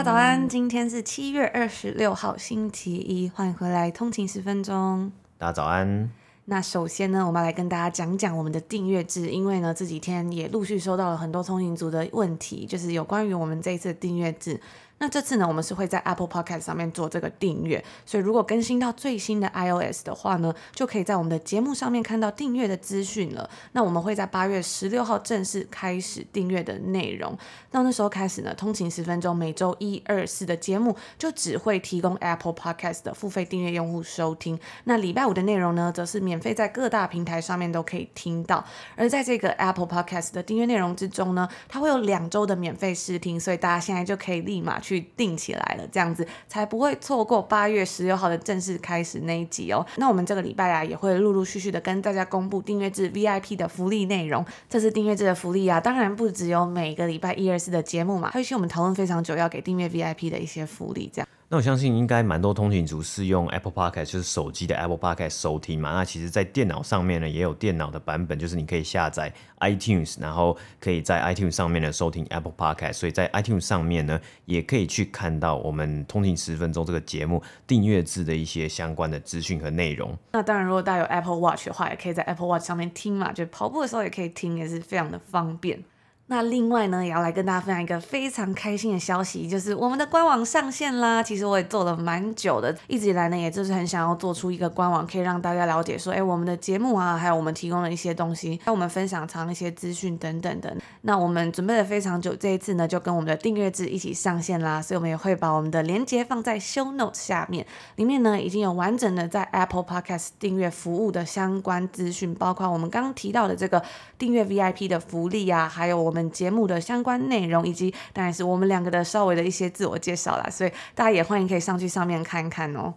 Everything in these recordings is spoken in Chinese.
家早安，今天是七月二十六号星期一，欢迎回来通勤十分钟。大家早安。那首先呢，我们来跟大家讲讲我们的订阅制，因为呢这几天也陆续收到了很多通勤族的问题，就是有关于我们这一次的订阅制。那这次呢，我们是会在 Apple Podcast 上面做这个订阅，所以如果更新到最新的 iOS 的话呢，就可以在我们的节目上面看到订阅的资讯了。那我们会在八月十六号正式开始订阅的内容。到那时候开始呢，通勤十分钟每周一、二、四的节目就只会提供 Apple Podcast 的付费订阅用户收听。那礼拜五的内容呢，则是免费在各大平台上面都可以听到。而在这个 Apple Podcast 的订阅内容之中呢，它会有两周的免费试听，所以大家现在就可以立马去。去定起来了，这样子才不会错过八月十六号的正式开始那一集哦。那我们这个礼拜啊，也会陆陆续续的跟大家公布订阅制 VIP 的福利内容。这次订阅制的福利啊，当然不只有每个礼拜一、二、四的节目嘛，还有一些我们讨论非常久要给订阅 VIP 的一些福利，这样。那我相信应该蛮多通勤族是用 Apple Podcast，就是手机的 Apple Podcast 收听嘛。那其实，在电脑上面呢，也有电脑的版本，就是你可以下载 iTunes，然后可以在 iTunes 上面呢收听 Apple Podcast。所以在 iTunes 上面呢，也可以去看到我们通勤十分钟这个节目订阅制的一些相关的资讯和内容。那当然，如果大家有 Apple Watch 的话，也可以在 Apple Watch 上面听嘛，就跑步的时候也可以听，也是非常的方便。那另外呢，也要来跟大家分享一个非常开心的消息，就是我们的官网上线啦。其实我也做了蛮久的，一直以来呢，也就是很想要做出一个官网，可以让大家了解说，哎，我们的节目啊，还有我们提供的一些东西，还有我们分享常一些资讯等等的。那我们准备了非常久，这一次呢，就跟我们的订阅制一起上线啦。所以我们也会把我们的链接放在 Show Notes 下面，里面呢已经有完整的在 Apple Podcast 订阅服务的相关资讯，包括我们刚刚提到的这个订阅 VIP 的福利啊，还有我们。节目的相关内容，以及当然是我们两个的稍微的一些自我介绍啦，所以大家也欢迎可以上去上面看看哦。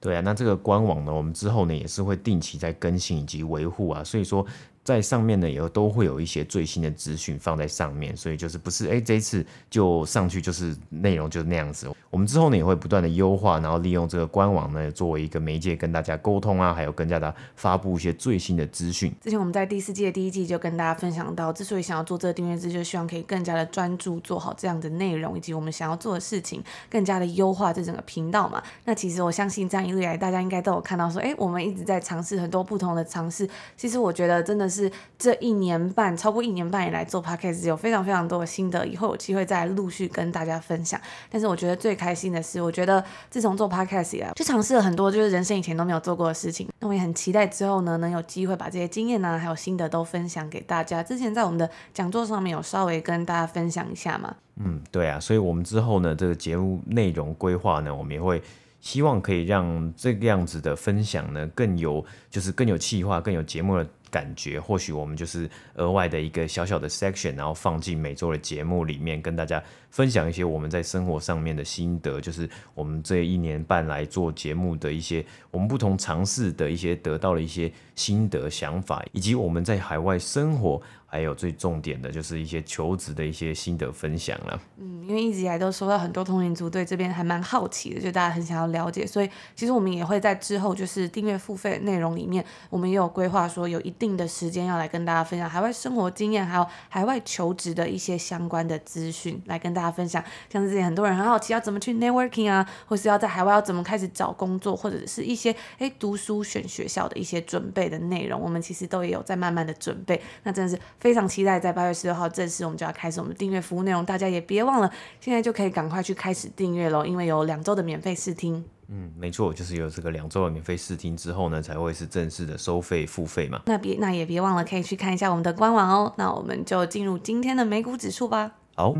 对啊，那这个官网呢，我们之后呢也是会定期在更新以及维护啊，所以说。在上面呢，也都会有一些最新的资讯放在上面，所以就是不是哎，这一次就上去就是内容就是那样子。我们之后呢也会不断的优化，然后利用这个官网呢作为一个媒介跟大家沟通啊，还有跟大家发布一些最新的资讯。之前我们在第四季的第一季就跟大家分享到，之所以想要做这个订阅制，就希望可以更加的专注做好这样的内容，以及我们想要做的事情，更加的优化这整个频道嘛。那其实我相信这样一路以来，大家应该都有看到说，哎，我们一直在尝试很多不同的尝试。其实我觉得真的是。是这一年半，超过一年半以来做 podcast 有非常非常多的心得，以后有机会再陆续跟大家分享。但是我觉得最开心的是，我觉得自从做 podcast 以来，就尝试了很多就是人生以前都没有做过的事情。那我也很期待之后呢，能有机会把这些经验呢，还有心得都分享给大家。之前在我们的讲座上面有稍微跟大家分享一下嘛。嗯，对啊，所以我们之后呢，这个节目内容规划呢，我们也会。希望可以让这个样子的分享呢，更有就是更有气化，更有节目的感觉。或许我们就是额外的一个小小的 section，然后放进每周的节目里面，跟大家分享一些我们在生活上面的心得，就是我们这一年半来做节目的一些我们不同尝试的一些得到了一些心得想法，以及我们在海外生活。还有最重点的就是一些求职的一些心得分享了。嗯，因为一直以来都收到很多通勤族对这边还蛮好奇的，就大家很想要了解，所以其实我们也会在之后就是订阅付费内容里面，我们也有规划说有一定的时间要来跟大家分享海外生活经验，还有海外求职的一些相关的资讯来跟大家分享。像之前很多人很好奇要怎么去 networking 啊，或是要在海外要怎么开始找工作，或者是一些诶读书选学校的一些准备的内容，我们其实都也有在慢慢的准备。那真的是。非常期待，在八月十六号正式，我们就要开始我们订阅服务内容。大家也别忘了，现在就可以赶快去开始订阅喽，因为有两周的免费试听。嗯，没错，就是有这个两周的免费试听之后呢，才会是正式的收费付费嘛。那别，那也别忘了，可以去看一下我们的官网哦。那我们就进入今天的美股指数吧。好。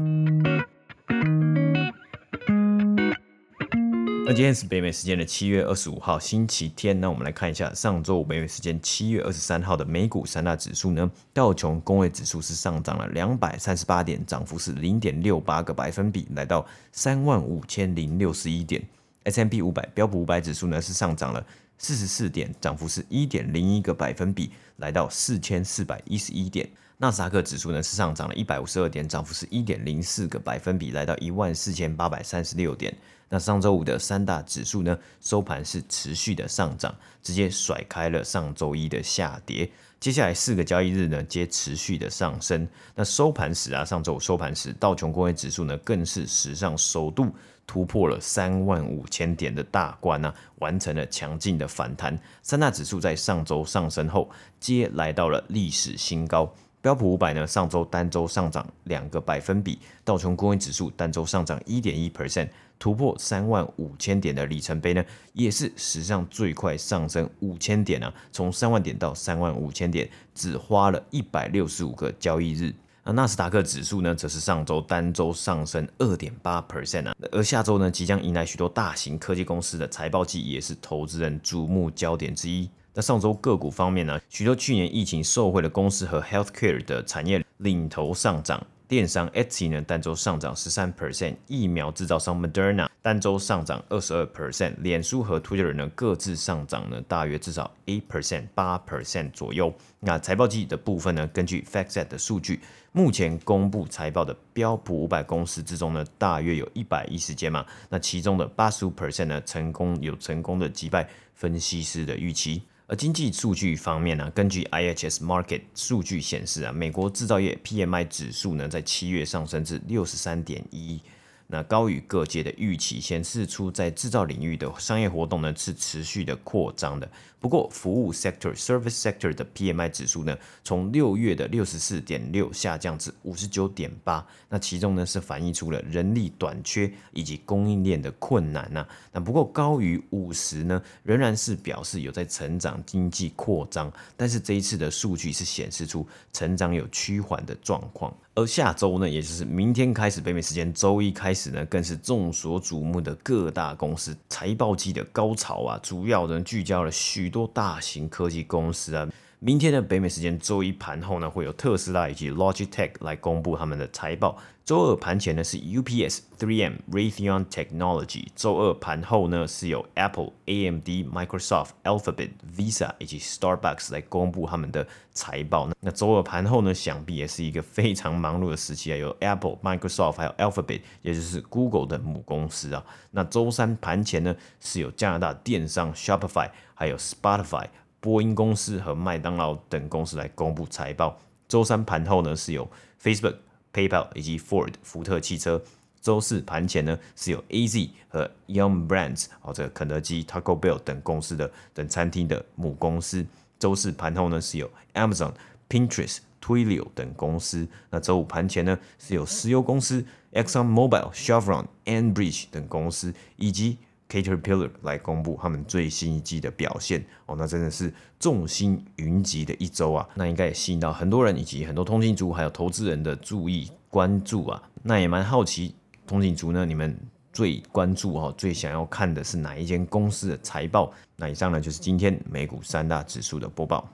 那今天是北美时间的七月二十五号星期天，那我们来看一下上周五北美时间七月二十三号的美股三大指数呢，道琼工业指数是上涨了两百三十八点，涨幅是零点六八个百分比，来到三万五千零六十一点。S&P 五百标普五百指数呢是上涨了四十四点，涨幅是一点零一个百分比，来到四千四百一十一点。纳斯达克指数呢是上涨了一百五十二点，涨幅是一点零四个百分比，来到一万四千八百三十六点。那上周五的三大指数呢收盘是持续的上涨，直接甩开了上周一的下跌。接下来四个交易日呢皆持续的上升。那收盘时啊，上周五收盘时，道琼工业指数呢更是史上首度突破了三万五千点的大关啊，完成了强劲的反弹。三大指数在上周上升后，皆来到了历史新高。标普五百呢，上周单周上涨两个百分比，道琼工业指数单周上涨一点一 percent，突破三万五千点的里程碑呢，也是史上最快上升五千点啊！从三万点到三万五千点，只花了一百六十五个交易日。那纳斯达克指数呢，则是上周单周上升二点八 percent 啊，而下周呢，即将迎来许多大型科技公司的财报季，也是投资人瞩目焦点之一。那上周个股方面呢，许多去年疫情受惠的公司和 healthcare 的产业领头上涨。电商 Etsy 呢单周上涨十三 percent，疫苗制造商 Moderna 单周上涨二十二 percent，脸书和 Twitter 呢各自上涨呢大约至少 eight percent 八 percent 左右。那财报季的部分呢，根据 FactSet 的数据，目前公布财报的标普五百公司之中呢，大约有一百一十间嘛，那其中的八十五 percent 呢成功有成功的击败分析师的预期。而经济数据方面呢，根据 IHS Market 数据显示啊，美国制造业 PMI 指数呢，在七月上升至六十三点一。那高于各界的预期，显示出在制造领域的商业活动呢是持续的扩张的。不过，服务 sector service sector 的 PMI 指数呢，从六月的六十四点六下降至五十九点八。那其中呢是反映出了人力短缺以及供应链的困难呐。那不过高于五十呢，仍然是表示有在成长、经济扩张。但是这一次的数据是显示出成长有趋缓的状况。而下周呢，也就是明天开始，北美时间周一开始呢，更是众所瞩目的各大公司财报季的高潮啊！主要呢聚焦了许多大型科技公司啊。明天的北美时间周一盘后呢，会有特斯拉以及 Logitech 来公布他们的财报。周二盘前呢是 UPS、3M、Raytheon Technology。周二盘后呢是有 Apple、AMD、Microsoft、Alphabet、Visa 以及 Starbucks 来公布他们的财报。那周二盘后呢，想必也是一个非常忙碌的时期啊，有 Apple、Microsoft 还有 Alphabet，也就是 Google 的母公司啊。那周三盘前呢是有加拿大电商 Shopify，还有 Spotify。波音公司和麦当劳等公司来公布财报。周三盘后呢，是有 Facebook、PayPal 以及 Ford 福特汽车。周四盘前呢，是有 AZ 和 Yum Brands 哦，这个肯德基、Taco Bell 等公司的等餐厅的母公司。周四盘后呢，是有 Amazon、Pinterest、Twilio 等公司。那周五盘前呢，是有石油公司 Exxon Mobil、Chevron、Enbridge 等公司以及。Caterpillar 来公布他们最新一季的表现哦，那真的是众星云集的一周啊，那应该也吸引到很多人以及很多通勤族还有投资人的注意关注啊，那也蛮好奇通勤族呢，你们最关注哈，最想要看的是哪一间公司的财报？那以上呢就是今天美股三大指数的播报。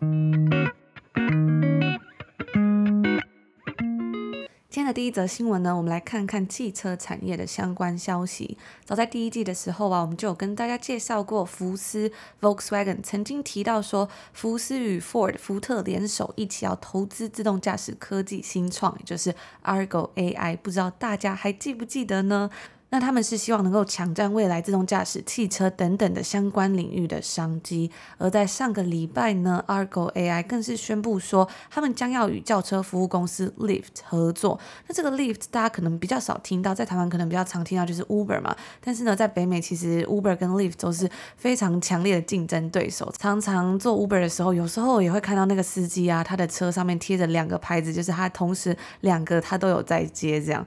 第一则新闻呢，我们来看看汽车产业的相关消息。早在第一季的时候啊，我们就有跟大家介绍过福斯 （Volkswagen） 曾经提到说，福斯与 Ford 福特联手一起要投资自动驾驶科技新创，也就是 Argo AI。不知道大家还记不记得呢？那他们是希望能够抢占未来自动驾驶、汽车等等的相关领域的商机。而在上个礼拜呢，Argo AI 更是宣布说，他们将要与轿车服务公司 Lyft 合作。那这个 Lyft 大家可能比较少听到，在台湾可能比较常听到就是 Uber 嘛。但是呢，在北美其实 Uber 跟 Lyft 都是非常强烈的竞争对手。常常做 Uber 的时候，有时候也会看到那个司机啊，他的车上面贴着两个牌子，就是他同时两个他都有在接这样。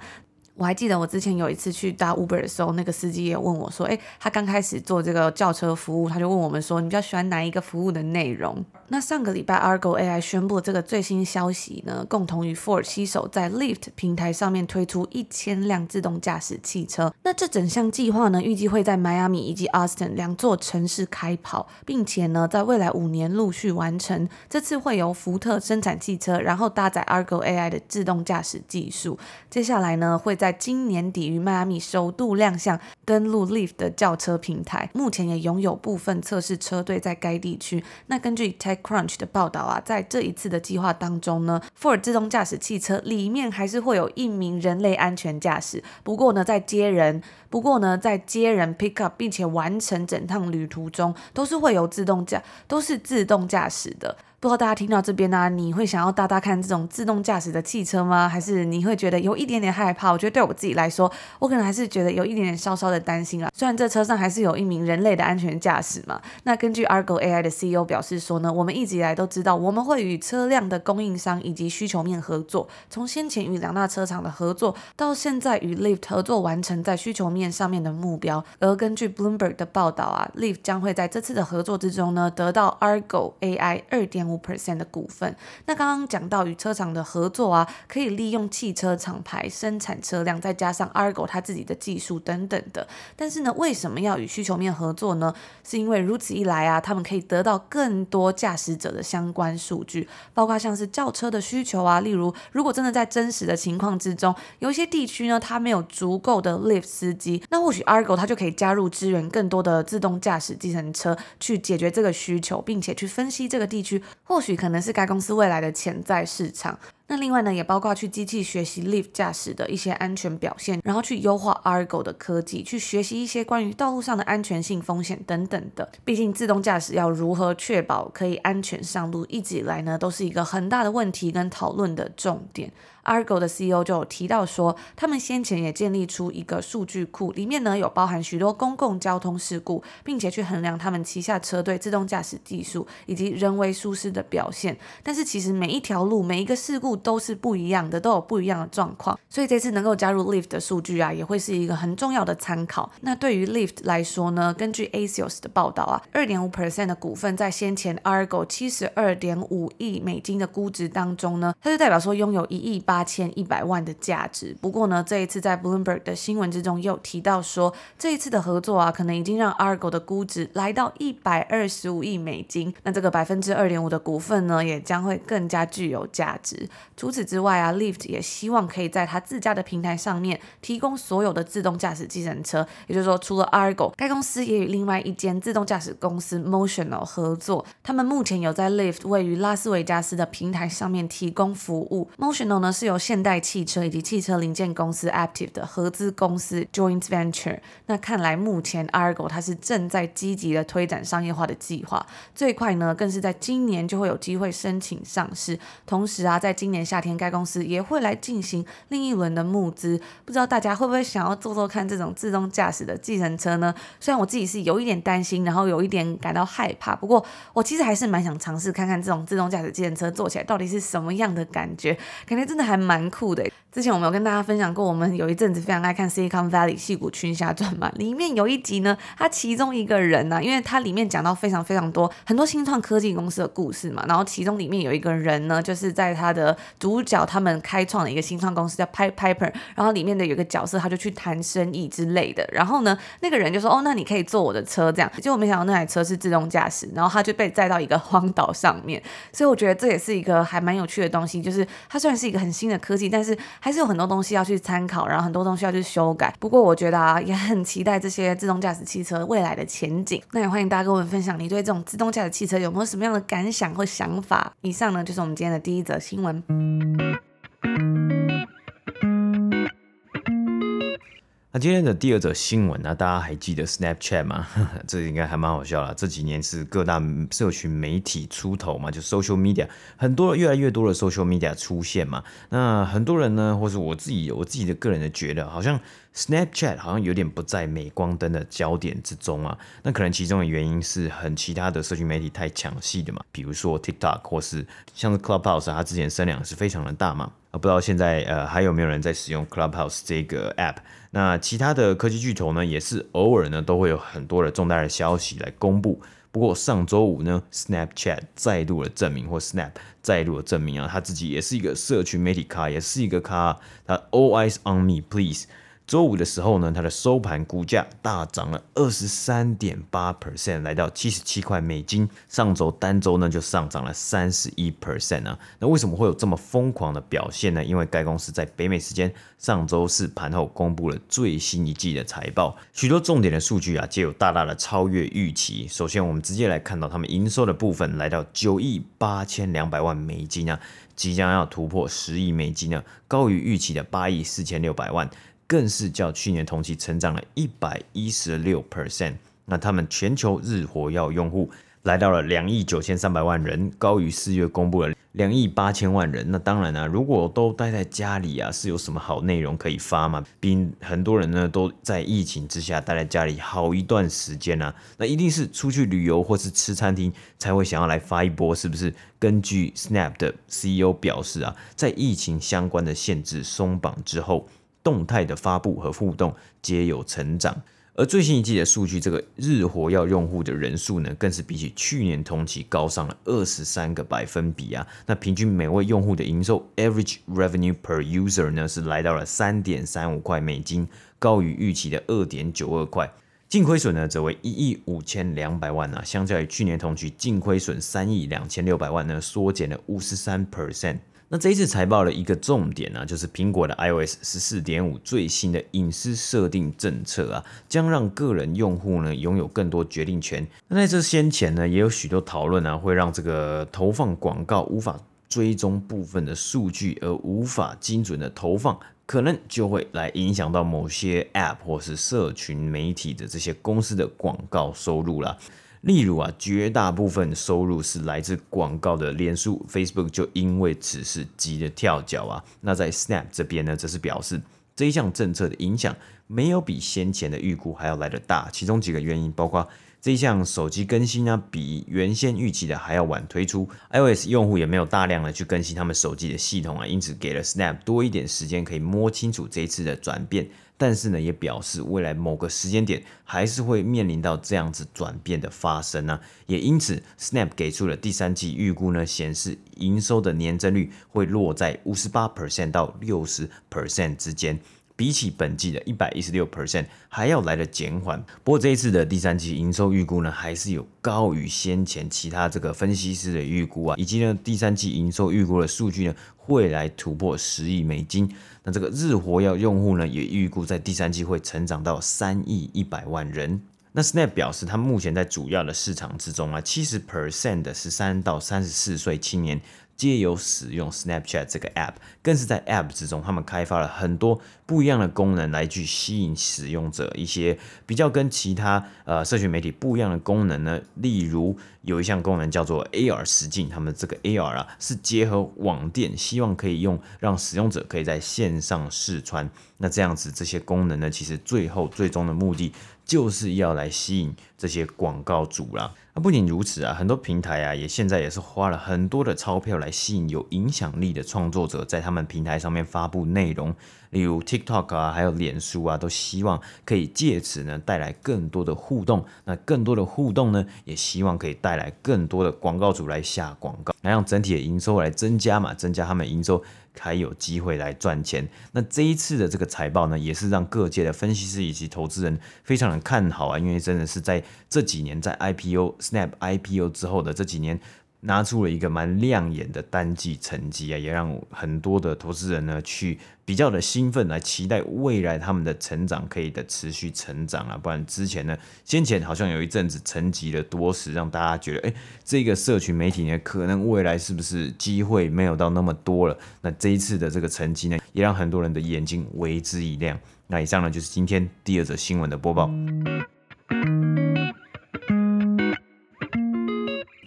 我还记得我之前有一次去搭 Uber 的时候，那个司机也问我说：“诶，他刚开始做这个轿车服务，他就问我们说，你比较喜欢哪一个服务的内容？”那上个礼拜，Argo AI 宣布这个最新消息呢，共同与 Ford 携手在 Lyft 平台上面推出一千辆自动驾驶汽车。那这整项计划呢，预计会在迈阿密以及 Austin 两座城市开跑，并且呢，在未来五年陆续完成。这次会由福特生产汽车，然后搭载 Argo AI 的自动驾驶技术。接下来呢，会在今年底于迈阿密首度亮相，登陆 Lyft 的轿车平台。目前也拥有部分测试车队在该地区。那根据 Tech Crunch 的报道啊，在这一次的计划当中呢，Ford 自动驾驶汽车里面还是会有一名人类安全驾驶。不过呢，在接人，不过呢，在接人 pick up 并且完成整趟旅途中，都是会有自动驾，都是自动驾驶的。不知道大家听到这边呢、你会想要搭搭看这种自动驾驶的汽车吗？还是你会觉得有一点点害怕？我觉得对我自己来说，我可能还是觉得有一点点稍稍的担心啊。虽然这车上还是有一名人类的安全驾驶嘛。那根据 Argo AI 的 CEO 表示说呢，我们一直以来都知道，我们会与车辆的供应商以及需求面合作，从先前与两大车厂的合作，到现在与 Lyft 合作完成在需求面上面的目标。而根据 Bloomberg 的报道啊，Lyft 将会在这次的合作之中呢，得到 Argo AI 二点五。percent 的股份。那刚刚讲到与车厂的合作啊，可以利用汽车厂牌生产车辆，再加上 Argo 它自己的技术等等的。但是呢，为什么要与需求面合作呢？是因为如此一来啊，他们可以得到更多驾驶者的相关数据，包括像是轿车的需求啊。例如，如果真的在真实的情况之中，有一些地区呢，它没有足够的 lift 司机，那或许 Argo 它就可以加入支援更多的自动驾驶计程车，去解决这个需求，并且去分析这个地区。或许可能是该公司未来的潜在市场。那另外呢，也包括去机器学习 l i f t 驾驶的一些安全表现，然后去优化 Argo 的科技，去学习一些关于道路上的安全性风险等等的。毕竟自动驾驶要如何确保可以安全上路，一直以来呢都是一个很大的问题跟讨论的重点。Argo 的 CEO 就有提到说，他们先前也建立出一个数据库，里面呢有包含许多公共交通事故，并且去衡量他们旗下车队自动驾驶技术以及人为疏失的表现。但是其实每一条路每一个事故，都是不一样的，都有不一样的状况，所以这次能够加入 Lyft 的数据啊，也会是一个很重要的参考。那对于 Lyft 来说呢，根据 Asios 的报道啊，二点五 percent 的股份在先前 Argo 七十二点五亿美金的估值当中呢，它就代表说拥有一亿八八千一百万的价值。不过呢，这一次在 Bloomberg 的新闻之中又提到说，这一次的合作啊，可能已经让 Argo 的估值来到一百二十五亿美金。那这个百分之二点五的股份呢，也将会更加具有价值。除此之外啊，Lyft 也希望可以在他自家的平台上面提供所有的自动驾驶计程车。也就是说，除了 Argo，该公司也与另外一间自动驾驶公司 Motional 合作。他们目前有在 Lyft 位于拉斯维加斯的平台上面提供服务。Motional 呢是是由现代汽车以及汽车零件公司 Active 的合资公司 Joint Venture。那看来目前 Argo 它是正在积极的推展商业化的计划，最快呢更是在今年就会有机会申请上市。同时啊，在今年夏天，该公司也会来进行另一轮的募资，不知道大家会不会想要做做看这种自动驾驶的计程车呢？虽然我自己是有一点担心，然后有一点感到害怕，不过我其实还是蛮想尝试看看这种自动驾驶计程车做起来到底是什么样的感觉，感觉真的还还蛮酷的。之前我们有跟大家分享过，我们有一阵子非常爱看《Silicon Valley 戏骨群侠传》嘛，里面有一集呢，它其中一个人呢、因为它里面讲到非常非常多很多新创科技公司的故事嘛，然后其中里面有一个人呢，就是在他的主角他们开创了一个新创公司叫 Piper，然后里面的有个角色他就去谈生意之类的，然后呢，那个人就说哦，那你可以坐我的车这样，结果没想到那台车是自动驾驶，然后他就被载到一个荒岛上面，所以我觉得这也是一个还蛮有趣的东西，就是它虽然是一个很新的科技，但是还是有很多东西要去参考，然后很多东西要去修改。不过我觉得啊，也很期待这些自动驾驶汽车未来的前景。那也欢迎大家跟我们分享你对这种自动驾驶汽车有没有什么样的感想或想法。以上呢就是我们今天的第一则新闻。那今天的第二则新闻呢？大家还记得 Snapchat 吗？这应该还蛮好笑了。这几年是各大社群媒体出头嘛，就 social media 很多越来越多的 social media 出现嘛。那很多人呢，或是我自己，我自己的个人的觉得，好像 Snapchat 好像有点不在镁光灯的焦点之中啊。那可能其中的原因是很其他的社群媒体太抢戏的嘛，比如说 TikTok 或是像是 Clubhouse，它之前声量是非常的大嘛。啊，不知道现在呃还有没有人在使用 Clubhouse 这个 app？那其他的科技巨头呢，也是偶尔呢都会有很多的重大的消息来公布。不过上周五呢，Snapchat 再度的证明，或 Snap 再度的证明啊，他自己也是一个社群媒体咖，也是一个咖，他 All eyes on me, please。周五的时候呢，它的收盘股价大涨了二十三点八 percent，来到七十七块美金。上周单周呢就上涨了三十一 percent 啊。那为什么会有这么疯狂的表现呢？因为该公司在北美时间上周四盘后公布了最新一季的财报，许多重点的数据啊，皆有大大的超越预期。首先，我们直接来看到他们营收的部分，来到九亿八千两百万美金啊，即将要突破十亿美金呢，高于预期的八亿四千六百万。更是较去年同期成长了一百一十六 percent。那他们全球日活跃用户来到了两亿九千三百万人，高于四月公布了两亿八千万人。那当然啊，如果都待在家里啊，是有什么好内容可以发吗？毕竟很多人呢都在疫情之下待在家里好一段时间啊，那一定是出去旅游或是吃餐厅才会想要来发一波，是不是？根据 Snap 的 CEO 表示啊，在疫情相关的限制松绑之后。动态的发布和互动皆有成长，而最新一季的数据，这个日活跃用户的人数呢，更是比起去年同期高上了二十三个百分比啊。那平均每位用户的营收 （average revenue per user） 呢，是来到了三点三五块美金，高于预期的二点九二块。净亏损呢，则为一亿五千两百万啊，相较于去年同期净亏损三亿两千六百万呢，缩减了五十三 percent。那这一次财报的一个重点呢、就是苹果的 iOS 十四点五最新的隐私设定政策啊，将让个人用户呢拥有更多决定权。那在这先前呢，也有许多讨论啊，会让这个投放广告无法追踪部分的数据，而无法精准的投放，可能就会来影响到某些 App 或是社群媒体的这些公司的广告收入啦。例如啊，绝大部分收入是来自广告的脸书 Facebook 就因为此事急得跳脚啊。那在 Snap 这边呢，则是表示这一项政策的影响没有比先前的预估还要来得大。其中几个原因包括这一项手机更新呢，比原先预期的还要晚推出，iOS 用户也没有大量的去更新他们手机的系统啊，因此给了 Snap 多一点时间可以摸清楚这一次的转变。但是呢，也表示未来某个时间点还是会面临到这样子转变的发生呢、也因此，Snap 给出了第三季预估呢，显示营收的年增率会落在五十八 percent 到六十 percent 之间。比起本季的一百一十六 percent 还要来的减缓。不过这一次的第三季营收预估呢，还是有高于先前其他这个分析师的预估啊，以及呢第三季营收预估的数据呢，会来突破十亿美金。那这个日活跃用户呢，也预估在第三季会成长到三亿一百万人。那 Snap 表示，他目前在主要的市场之中啊，七十 percent 的十三到三十四岁青年。皆有使用 Snapchat 这个 App，更是在 App 之中，他们开发了很多不一样的功能来去吸引使用者。一些比较跟其他呃社群媒体不一样的功能呢，例如有一项功能叫做 AR 实境，他们这个 AR 啊是结合网店，希望可以用让使用者可以在线上试穿。那这样子这些功能呢，其实最后最终的目的就是要来吸引这些广告主啦。那不仅如此啊，很多平台啊也现在也是花了很多的钞票来吸引有影响力的创作者在他们平台上面发布内容，例如 TikTok 啊，还有脸书啊，都希望可以借此呢带来更多的互动。那更多的互动呢，也希望可以带来更多的广告主来下广告，来让整体的营收来增加嘛，增加他们营收。才有机会来赚钱。那这一次的这个财报呢，也是让各界的分析师以及投资人非常的看好啊，因为真的是在这几年，在 IPO Snap IPO 之后的这几年。拿出了一个蛮亮眼的单季成绩啊，也让很多的投资人呢去比较的兴奋，来期待未来他们的成长可以的持续成长啊。不然之前呢，先前好像有一阵子沉寂了多时，让大家觉得，哎，这个社群媒体呢，可能未来是不是机会没有到那么多了？那这一次的这个成绩呢，也让很多人的眼睛为之一亮。那以上呢，就是今天第二则新闻的播报。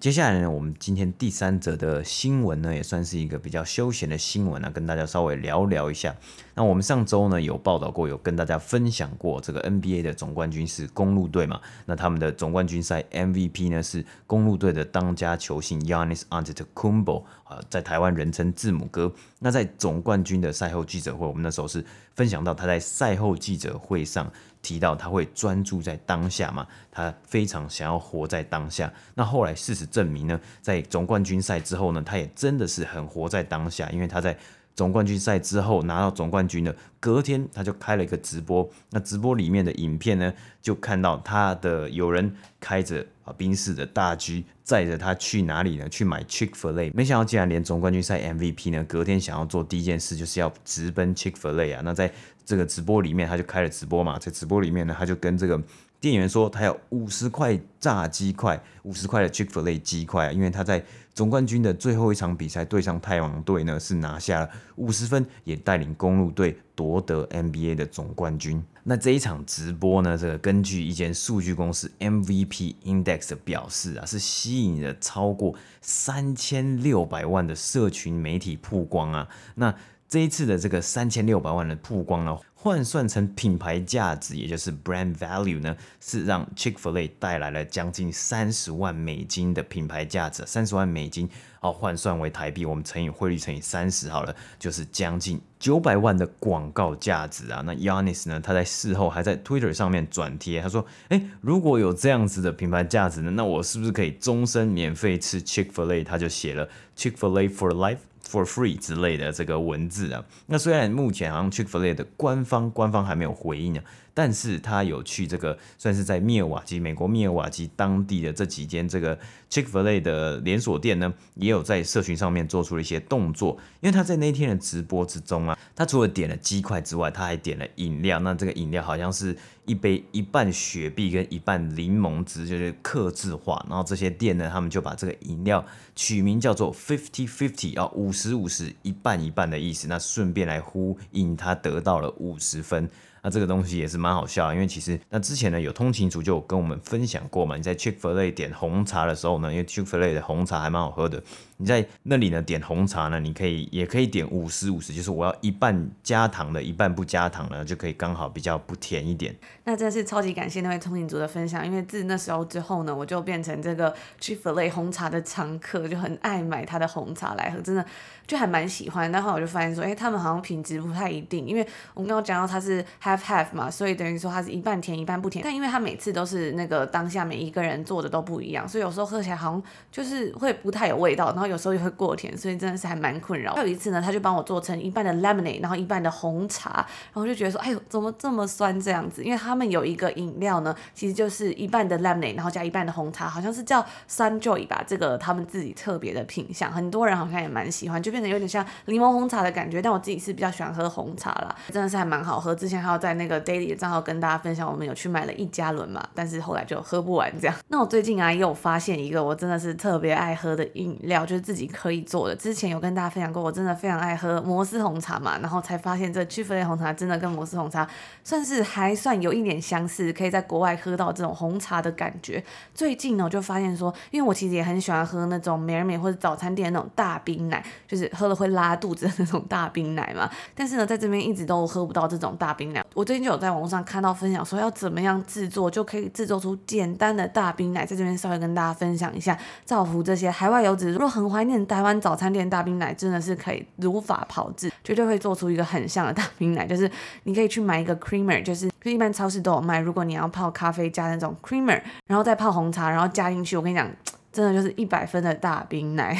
接下来呢，我们今天第三则的新闻呢，也算是一个比较休闲的新闻啊，跟大家稍微聊聊一下。那我们上周呢有报道过，有跟大家分享过，这个 NBA 的总冠军是公路队嘛？那他们的总冠军赛 MVP 呢是公路队的当家球星 Yannis Antetokounmpo 啊，在台湾人称字母哥。那在总冠军的赛后记者会，我们那时候是分享到他在赛后记者会上。提到他会专注在当下嘛，他非常想要活在当下。那后来事实证明呢，在总冠军赛之后呢，他也真的是很活在当下，因为他在。总冠军赛之后拿到总冠军的隔天，他就开了一个直播。那直播里面的影片呢，就看到他的有人开着啊宾士的大 G 载着他去哪里呢？去买 Chick-fil-A。没想到竟然连总冠军赛 MVP 呢，隔天想要做第一件事就是要直奔 Chick-fil-A 啊。那在这个直播里面，他就开了直播嘛，在直播里面呢，他就跟这个。店员说他要五十块炸鸡块，五十块的 Chick-fil-A 鸡块啊，因为他在总冠军的最后一场比赛对上太阳队呢，是拿下了五十分，也带领公鹿队夺得 NBA 的总冠军。那这一场直播呢，这个根据一间数据公司 MVP Index 的表示啊，是吸引了超过三千六百万的社群媒体曝光啊。那这一次的这个三千六百万的曝光呢，换算成品牌价值，也就是 brand value 呢，是让 Chick-fil-A 带来了将近三十万美金的品牌价值。三十万美金，哦，换算为台币，我们乘以汇率乘以三十好了，就是将近九百万的广告价值啊。那 Yannis 呢，他在事后还在 Twitter 上面转贴，他说：“诶，如果有这样子的品牌价值呢，那我是不是可以终身免费吃 Chick-fil-A？” 他就写了 Chick-fil-A for life。For free 之类的这个文字啊，那虽然目前好像 Chick-fil-A 的官方官方还没有回应呢，但是他有去这个算是在密尔瓦基，美国密尔瓦基当地的这几间这个 Chick-fil-A 的连锁店呢，也有在社群上面做出了一些动作，因为他在那天的直播之中啊，他除了点了鸡块之外，他还点了饮料，那这个饮料好像是。一杯一半雪碧跟一半柠檬汁，就是克制化，然后这些店呢，他们就把这个饮料取名叫做 Fifty Fifty 啊，五十五十，一半一半的意思。那顺便来呼应，他得到了五十分。那这个东西也是蛮好笑，因为其实那之前呢，有通勤族就有跟我们分享过嘛，你在 Chick-fil-A 点红茶的时候呢，因为 Chick-fil-A 的红茶还蛮好喝的。你在那里呢点红茶呢，你可以也可以点五十五十，就是我要一半加糖的，一半不加糖呢，就可以刚好比较不甜一点。那真的是超级感谢那位通行族的分享，因为自那时候之后呢，我就变成这个 Chick-fil-A 红茶的常客，就很爱买他的红茶来喝，真的就还蛮喜欢。然后我就发现说，哎、他们好像品质不太一定，因为我们刚刚讲到它是 half half 嘛，所以等于说它是一半甜一半不甜。但因为它每次都是那个当下每一个人做的都不一样，所以有时候喝起来好像就是会不太有味道，然后有时候也会过甜，所以真的是还蛮困扰。还有一次呢，他就帮我做成一半的 lemonade，然后一半的红茶，然后就觉得说，哎呦，怎么这么酸这样子？因为他们有一个饮料呢，其实就是一半的 lemonade，然后加一半的红茶，好像是叫 Sunjoy 吧，这个他们自己特别的品相，很多人好像也蛮喜欢，就变成有点像柠檬红茶的感觉。但我自己是比较喜欢喝红茶啦，真的是还蛮好喝。之前还有在那个 Daily 的账号跟大家分享，我们有去买了一加仑嘛，但是后来就喝不完这样。那我最近啊，又发现一个我真的是特别爱喝的饮料，就是自己可以做的。之前有跟大家分享过，我真的非常爱喝摩斯红茶嘛，然后才发现这 Chick-fil-A 红茶真的跟摩斯红茶算是还算有一点相似，可以在国外喝到这种红茶的感觉。最近呢，我就发现说，因为我其实也很喜欢喝那种美而美或者早餐店那种大冰奶，就是喝了会拉肚子的那种大冰奶嘛。但是呢，在这边一直都喝不到这种大冰奶。我最近就有在网络上看到分享说，要怎么样制作就可以制作出简单的大冰奶，在这边稍微跟大家分享一下，造福这些海外游子，如果很我怀念台湾早餐店大冰奶，真的是可以如法炮制，绝对会做出一个很像的大冰奶。就是你可以去买一个 creamer，就是就一般超市都有卖。如果你要泡咖啡加那种 creamer，然后再泡红茶，然后加进去，我跟你讲，真的就是一百分的大冰奶。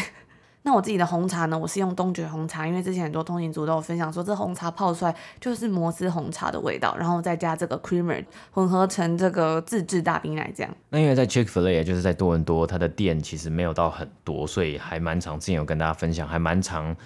那我自己的红茶呢，我是用东爵红茶，因为之前很多通勤族都有分享说，这红茶泡出来就是摩斯红茶的味道，然后再加这个 creamer 混合成这个自制大冰奶这样。那因为在 Chick-fil-A 也就是在多伦多，它的店其实没有到很多，所以还蛮常，之前有跟大家分享，还蛮常。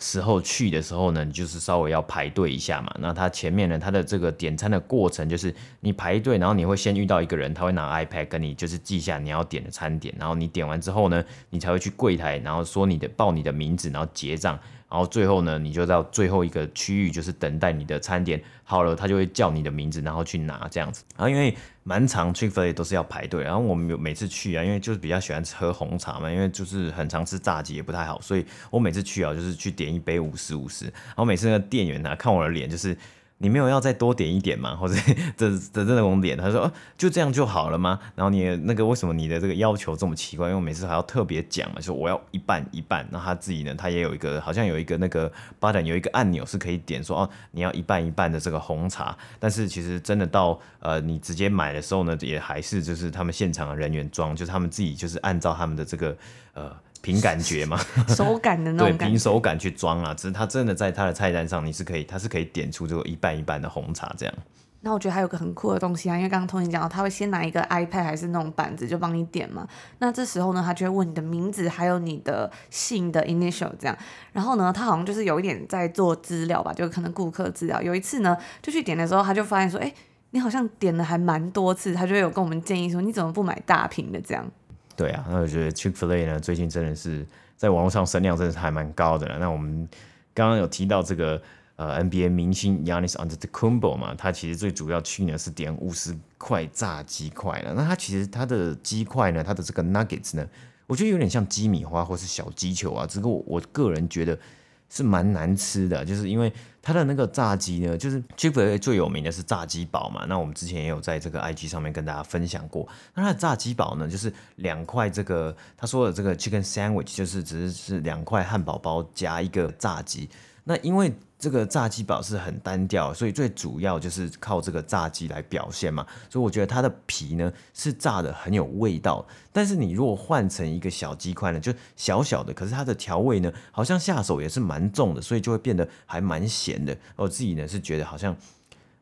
时候去的时候呢，你就是稍微要排队一下嘛。那他前面呢，他的这个点餐的过程就是你排队，然后你会先遇到一个人，他会拿 iPad 跟你就是记下你要点的餐点，然后你点完之后呢，你才会去柜台，然后说你的报你的名字，然后结账。然后最后呢，你就到最后一个区域，就是等待你的餐点好了，他就会叫你的名字，然后去拿这样子。然后因为蛮长去都是要排队，然后我们每次去啊，因为就是比较喜欢喝红茶嘛，因为就是很常吃炸鸡也不太好，所以我每次去啊，就是去点一杯五十五十。然后每次那个店员呢、啊，看我的脸就是。你没有要再多点一点吗？或者这这这种点，他说、啊、就这样就好了吗？然后你那个为什么你的这个要求这么奇怪？因为每次还要特别讲嘛，说我要一半一半。那他自己呢，他也有一个好像有一个那个 button 有一个按钮是可以点说哦、你要一半一半的这个红茶。但是其实真的到呃你直接买的时候呢，也还是就是他们现场的人员装，就是他们自己就是按照他们的这个呃。凭感觉嘛，手感的那种感觉，对，凭手感去装啊。只是它真的在它的菜单上，你是可以，它是可以点出这个一半一半的红茶这样。那我觉得还有个很酷的东西啊，因为刚刚 Tony 讲到，他会先拿一个 iPad 还是那种板子就帮你点嘛。那这时候呢，他就会问你的名字，还有你的姓的 initial 这样。然后呢，他好像就是有一点在做资料吧，就可能顾客资料。有一次呢，就去点的时候，他就发现说，哎，你好像点了还蛮多次，他就有跟我们建议说，你怎么不买大瓶的这样？对啊，那我觉得 Chick-fil-A 呢，最近真的是在网络上声量真的是还蛮高的了。那我们刚刚有提到这个呃 NBA 明星 Yanis u n d e r t h e c u m b o 嘛，他其实最主要去呢是点五十块炸鸡块了。那他其实他的鸡块呢，他的这个 Nuggets 呢，我觉得有点像鸡米花或是小鸡球啊，只不过我，我个人觉得。是蛮难吃的，就是因为它的那个炸鸡呢，就是 Chick-fil-A 最有名的是炸鸡堡嘛。那我们之前也有在这个 IG 上面跟大家分享过。那它的炸鸡堡呢，就是两块这个他说的这个 Chicken Sandwich，就是只是是两块汉堡包加一个炸鸡。那因为这个炸鸡堡是很单调，所以最主要就是靠这个炸鸡来表现嘛。所以我觉得它的皮呢是炸的很有味道，但是你如果换成一个小鸡块呢，就小小的，可是它的调味呢好像下手也是蛮重的，所以就会变得还蛮咸的。我自己呢是觉得好像。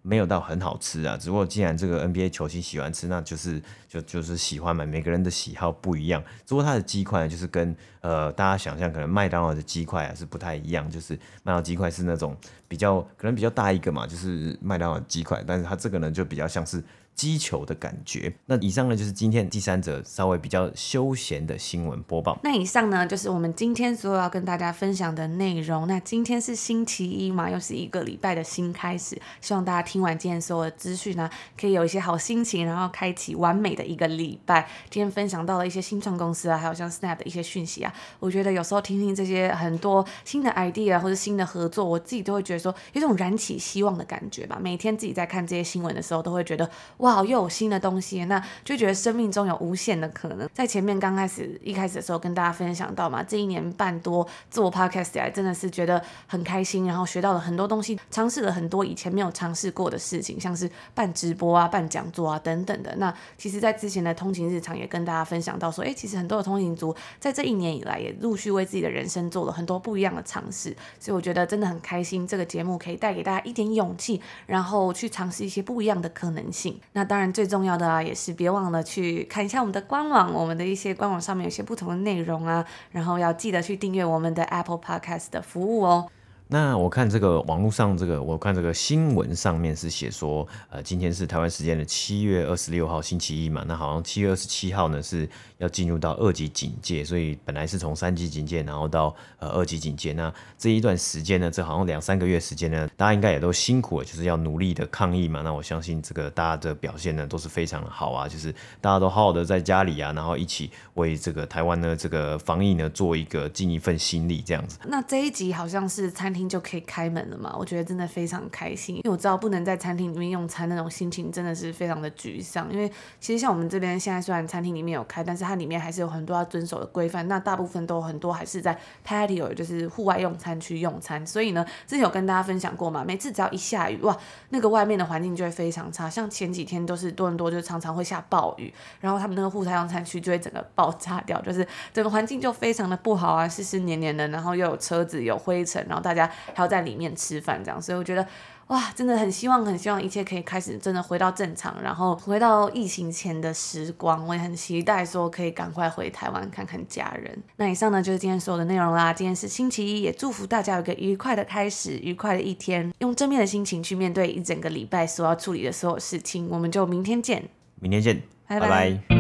没有到很好吃啊，只不过既然这个 NBA 球星喜欢吃，那就是就就是喜欢嘛。每个人的喜好不一样，只不过它的鸡块就是跟呃大家想象可能麦当劳的鸡块啊是不太一样，就是麦当劳鸡块是那种比较可能比较大一个嘛，就是麦当劳鸡块，但是它这个呢就比较像是。击球的感觉。那以上呢，就是今天第三则稍微比较休闲的新闻播报。那以上呢，就是我们今天所有要跟大家分享的内容。那今天是星期一嘛，又是一个礼拜的新开始。希望大家听完今天所有的资讯呢，可以有一些好心情，然后开启完美的一个礼拜。今天分享到了一些新创公司啊，还有像 Snap 的一些讯息啊，我觉得有时候听听这些很多新的 idea 或者新的合作，我自己都会觉得说有种燃起希望的感觉吧。每天自己在看这些新闻的时候，都会觉得哇。又有新的东西，那就觉得生命中有无限的可能。在前面刚开始一开始的时候，跟大家分享到嘛，这一年半多做 podcast 来，真的是觉得很开心，然后学到了很多东西，尝试了很多以前没有尝试过的事情，像是办直播啊、办讲座啊等等的。那其实，在之前的通勤日常也跟大家分享到说，哎，其实很多的通勤族在这一年以来，也陆续为自己的人生做了很多不一样的尝试。所以我觉得真的很开心，这个节目可以带给大家一点勇气，然后去尝试一些不一样的可能性。那当然。最重要的啊，也是别忘了去看一下我们的官网，我们的一些官网上面有些不同的内容啊，然后要记得去订阅我们的 Apple Podcast 的服务哦。那我看这个网络上这个，我看这个新闻上面是写说，呃，今天是台湾时间的七月二十六号星期一嘛，那好像七月二十七号呢是要进入到二级警戒，所以本来是从三级警戒，然后到呃二级警戒，那这一段时间呢，这好像两三个月时间呢，大家应该也都辛苦了，就是要努力的抗疫嘛。那我相信这个大家的表现呢都是非常的好啊，就是大家都好好的在家里啊，然后一起为这个台湾呢这个防疫呢做一个尽一份心力这样子。那这一集好像是餐厅。就可以开门了嘛？我觉得真的非常开心，因为我知道不能在餐厅里面用餐那种心情真的是非常的沮丧。因为其实像我们这边现在虽然餐厅里面有开，但是它里面还是有很多要遵守的规范。那大部分都很多还是在 patio，就是户外用餐区用餐。所以呢，之前有跟大家分享过嘛，每次只要一下雨，哇，那个外面的环境就会非常差。像前几天都是多伦多，就常常会下暴雨，然后他们那个户外用餐区就会整个爆炸掉，就是整个环境就非常的不好啊，湿湿黏黏的，然后又有车子有灰尘，然后大家。还要在里面吃饭，这样，所以我觉得，哇，真的很希望，很希望一切可以开始，真的回到正常，然后回到疫情前的时光。我也很期待说，可以赶快回台湾看看家人。那以上呢，就是今天所有的内容啦。今天是星期一，也祝福大家有个愉快的开始，愉快的一天，用正面的心情去面对一整个礼拜所要处理的所有事情。我们就明天见，明天见，拜拜。拜拜。